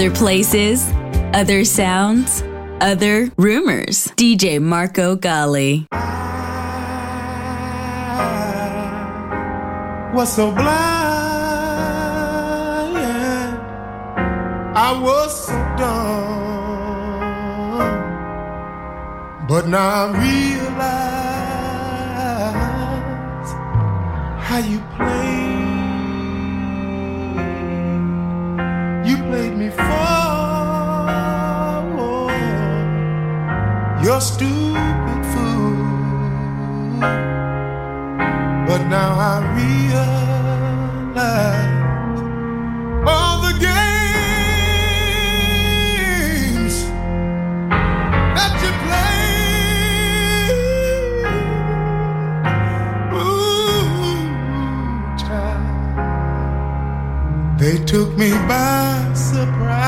Other places, other sounds, other rumors. DJ Marco Gally. was so blind. Yeah. I was so dumb. But now I'm real. stupid fool. But now I realize all the games that you. Ooh, child, they took me by surprise.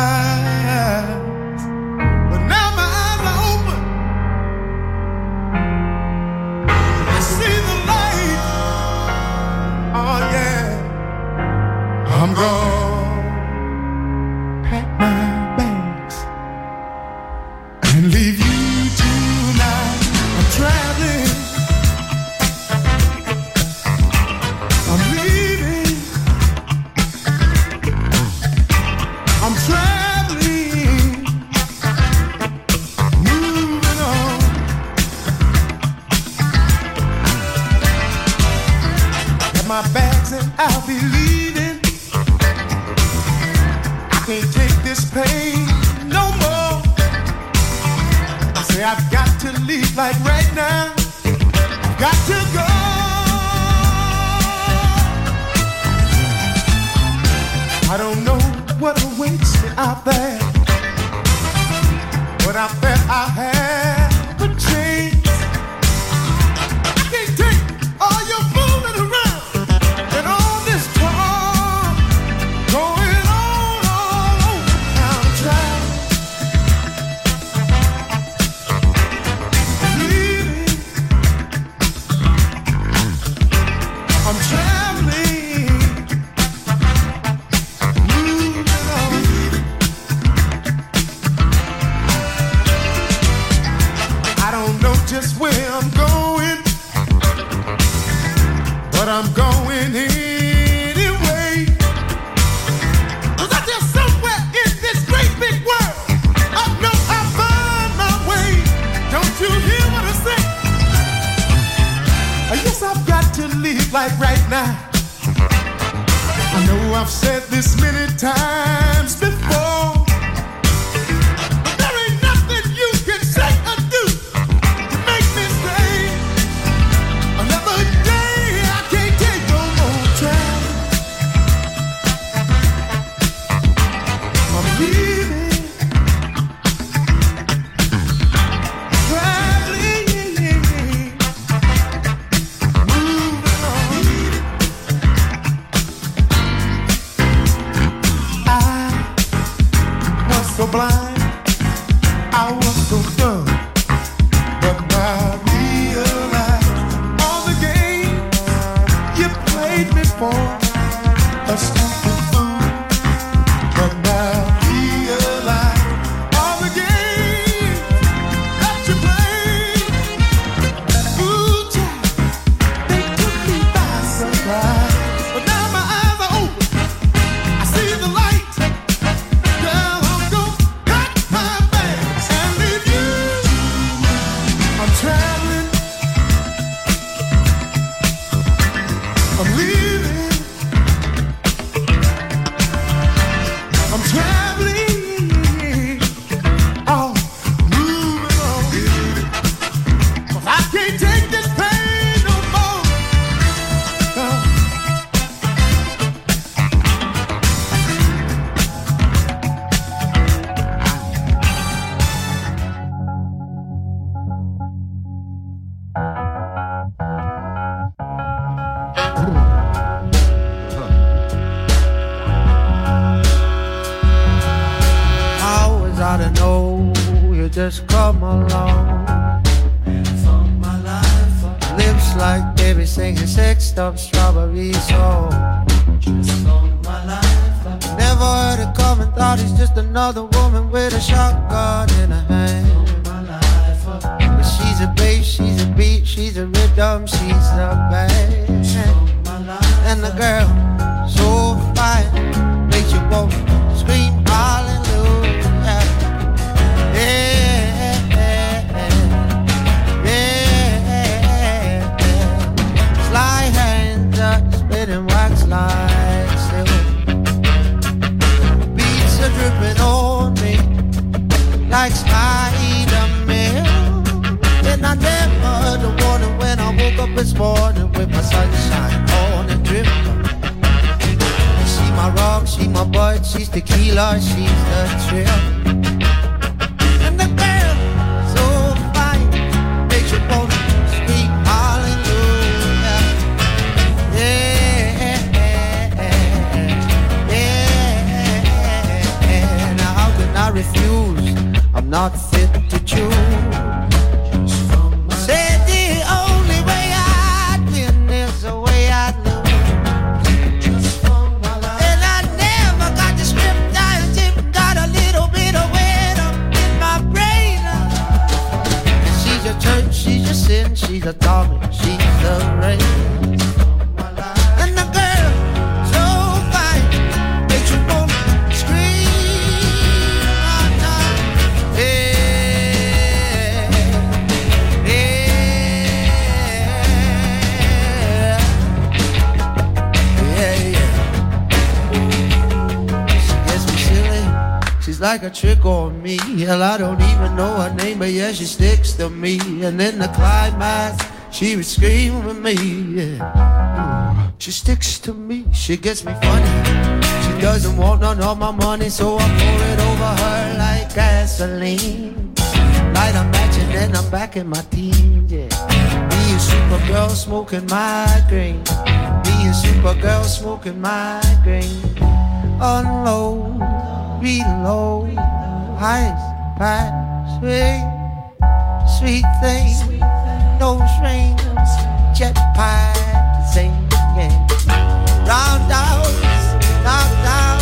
just where I'm going, but I'm going just somewhere in this great big world, I know I find my way. Don't you hear what I say? I've got to like right now. I know I've said this many times before. the like a trick on me. Hell, I don't even know her name, but yeah, she sticks to me. And in the climax, she would scream at me. Yeah. She sticks to me, she gets me funny. She doesn't want none of my money, so I pour it over her like gasoline. Light a match and then I'm back in my teens, yeah. Me and Supergirl smoking my green. Me and Supergirl smoking migraine. Unload below. Highest pathway, sweet thing, no strain, jet pie to sing. Yeah. Round out, knocked out.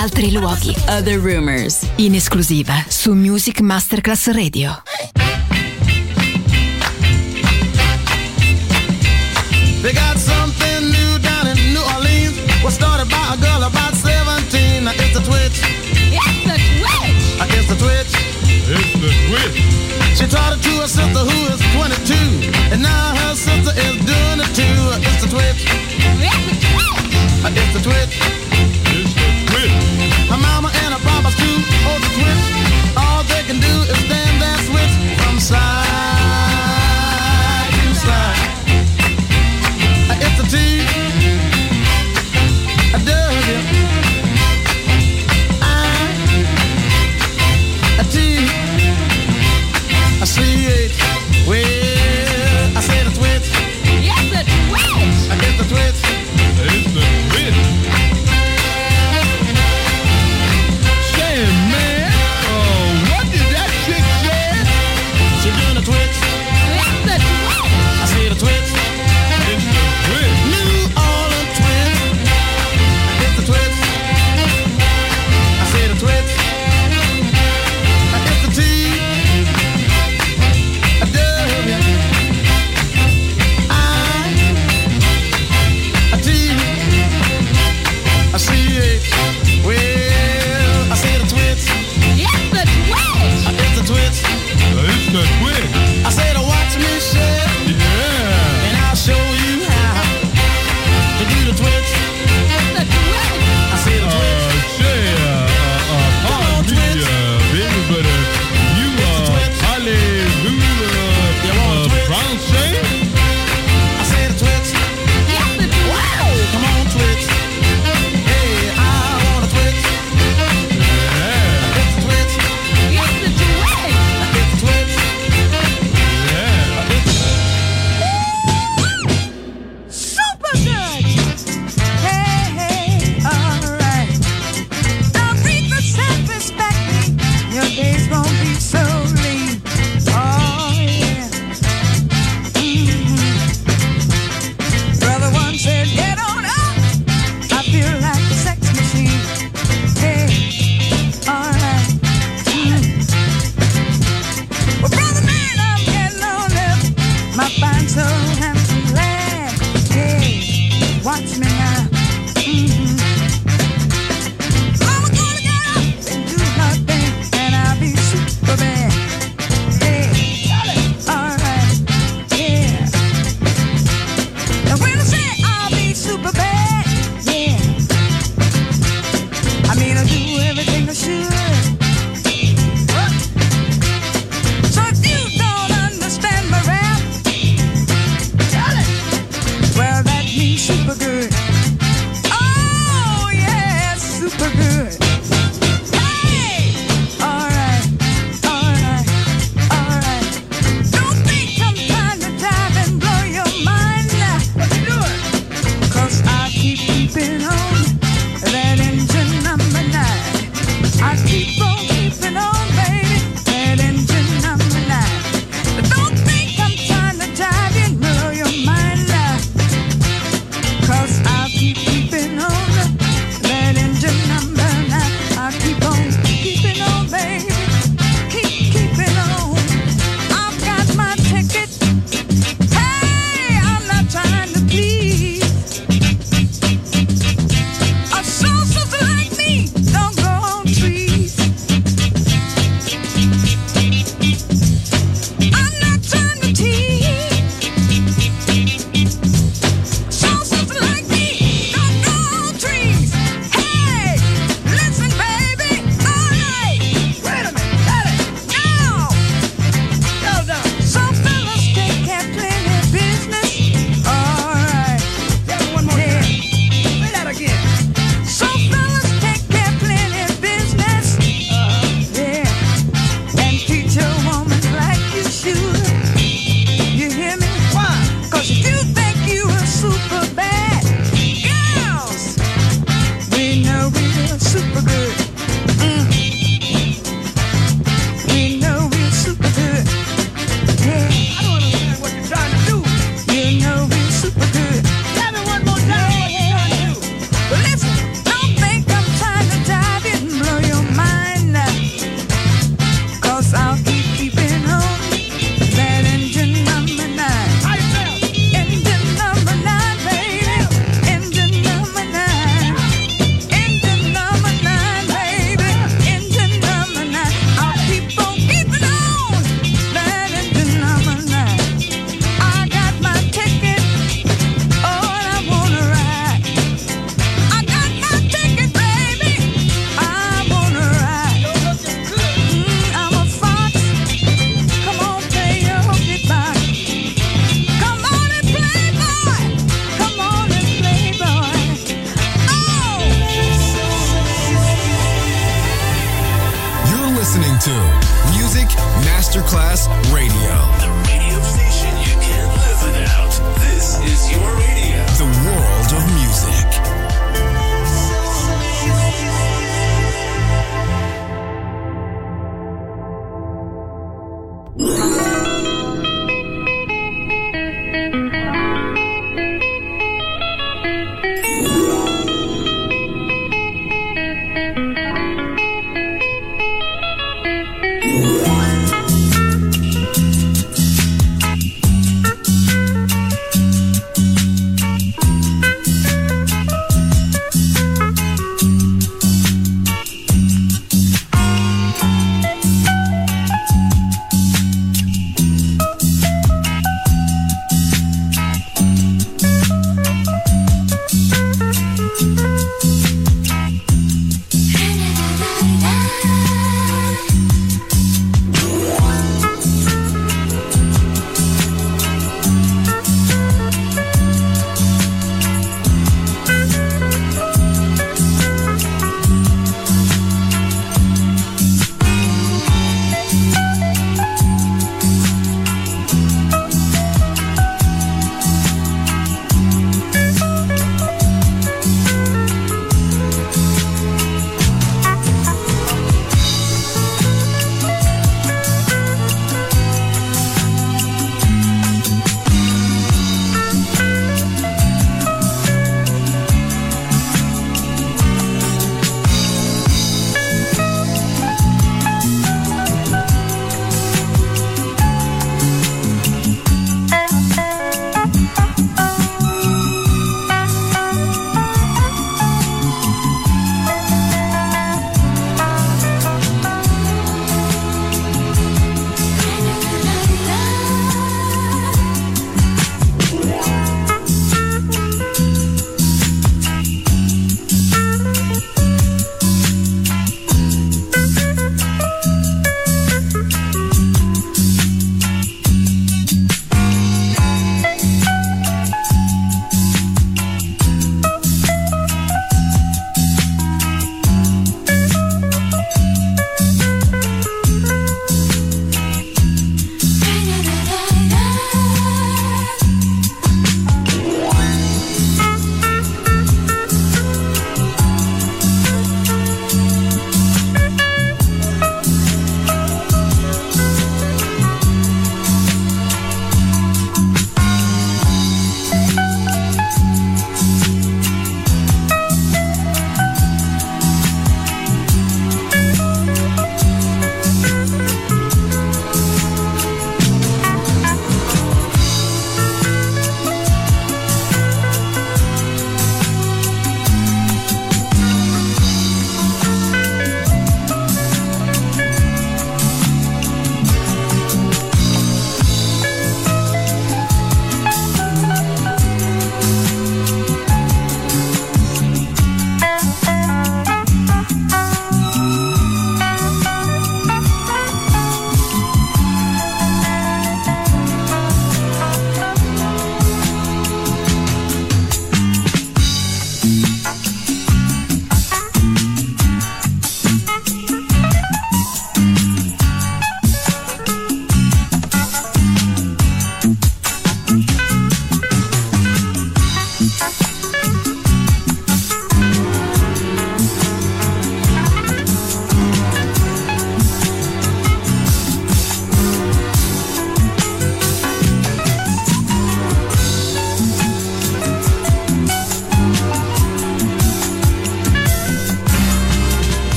altri luoghi. Other Rumors, in esclusiva su Music Masterclass Radio. They got something new down in New Orleans. Was started by a girl about 17. Now it's a twitch. It's twitch. Twitch. It's twitch. She taught it to her sister who is 22. And now her sister is doing it too. It's twitch. It's twitch. It's twitch. Yeah.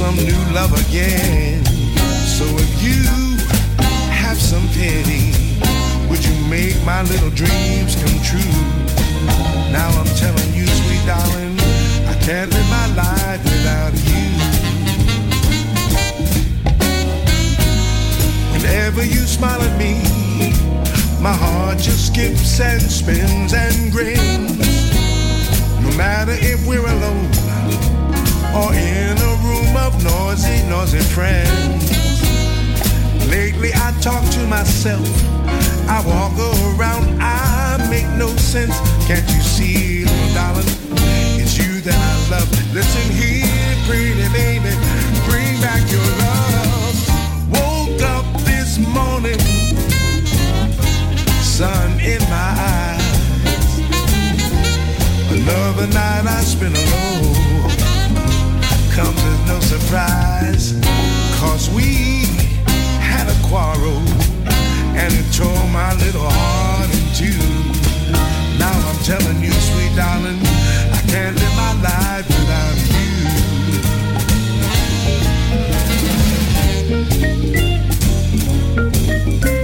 Some new love again. So if you have some pity, would you make my little dreams come true? Now I'm telling you, sweet darling, I can't live my life without you. Whenever you smile at me, my heart just skips and spins and grins. No matter if we're alone or in a room of noisy, noisy friends. Lately I talk to myself. I walk around, I make no sense. Can't you see, little darling? It's you that I love. Listen here, pretty baby, bring back your love. Woke up this morning, sun in my eyes. Another night I spent alone. Comes as no surprise, cause we had a quarrel and it tore my little heart in two. Now I'm telling you, sweet darling, I can't live my life without you.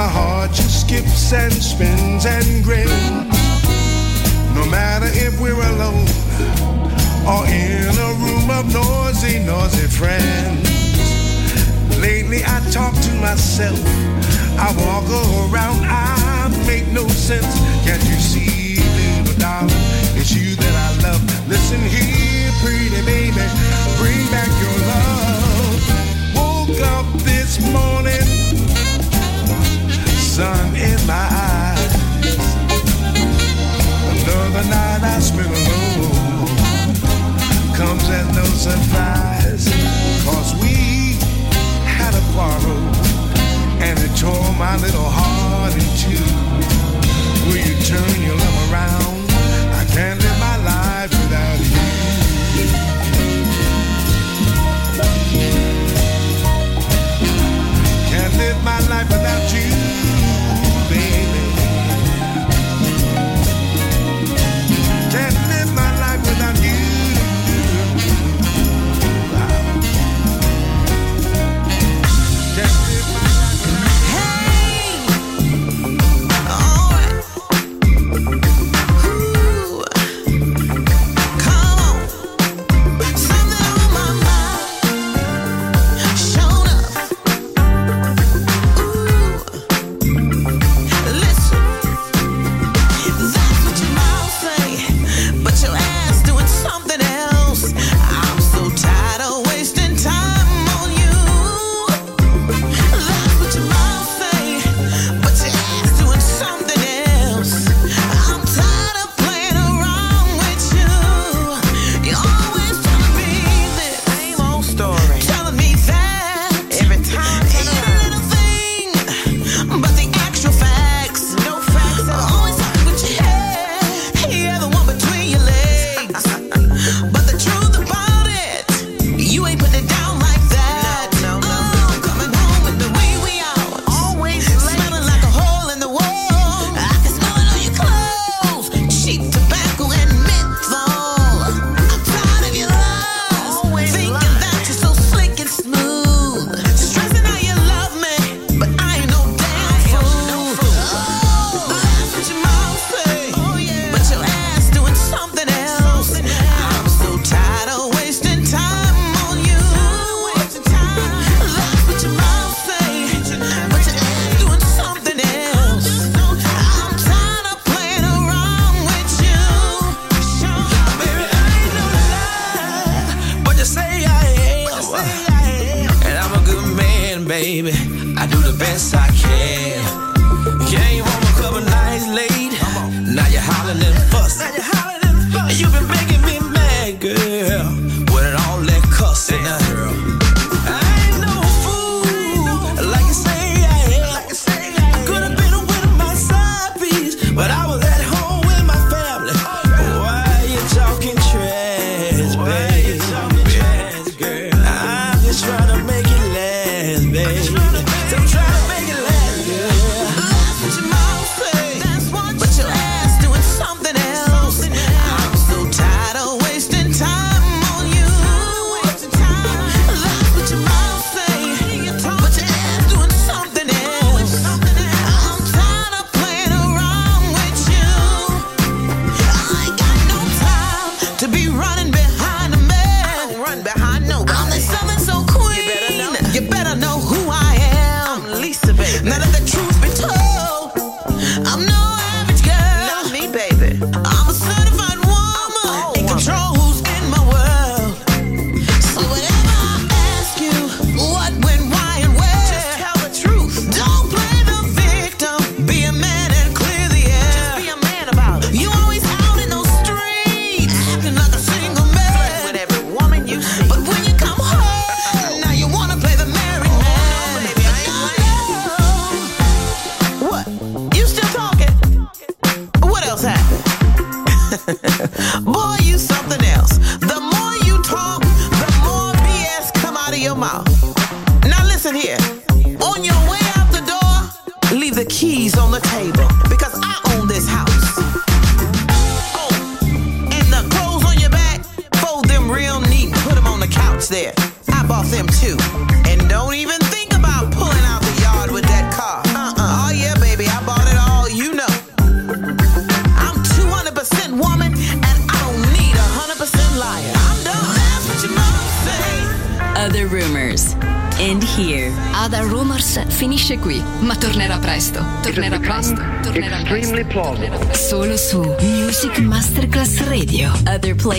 My heart just skips and spins and grins. No matter if we're alone or in a room of noisy, noisy friends. Lately I talk to myself. I walk around, I make no sense. Can't you see, little darling? It's you that I love. Listen here, pretty baby, bring back your love. Woke up this morning, sun in my eyes. Another night I spent alone comes as no surprise. Cause we had a quarrel and it tore my little heart in two. Will you turn your love around? I can't live my life without you. Can't live my life without you.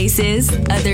Places, other.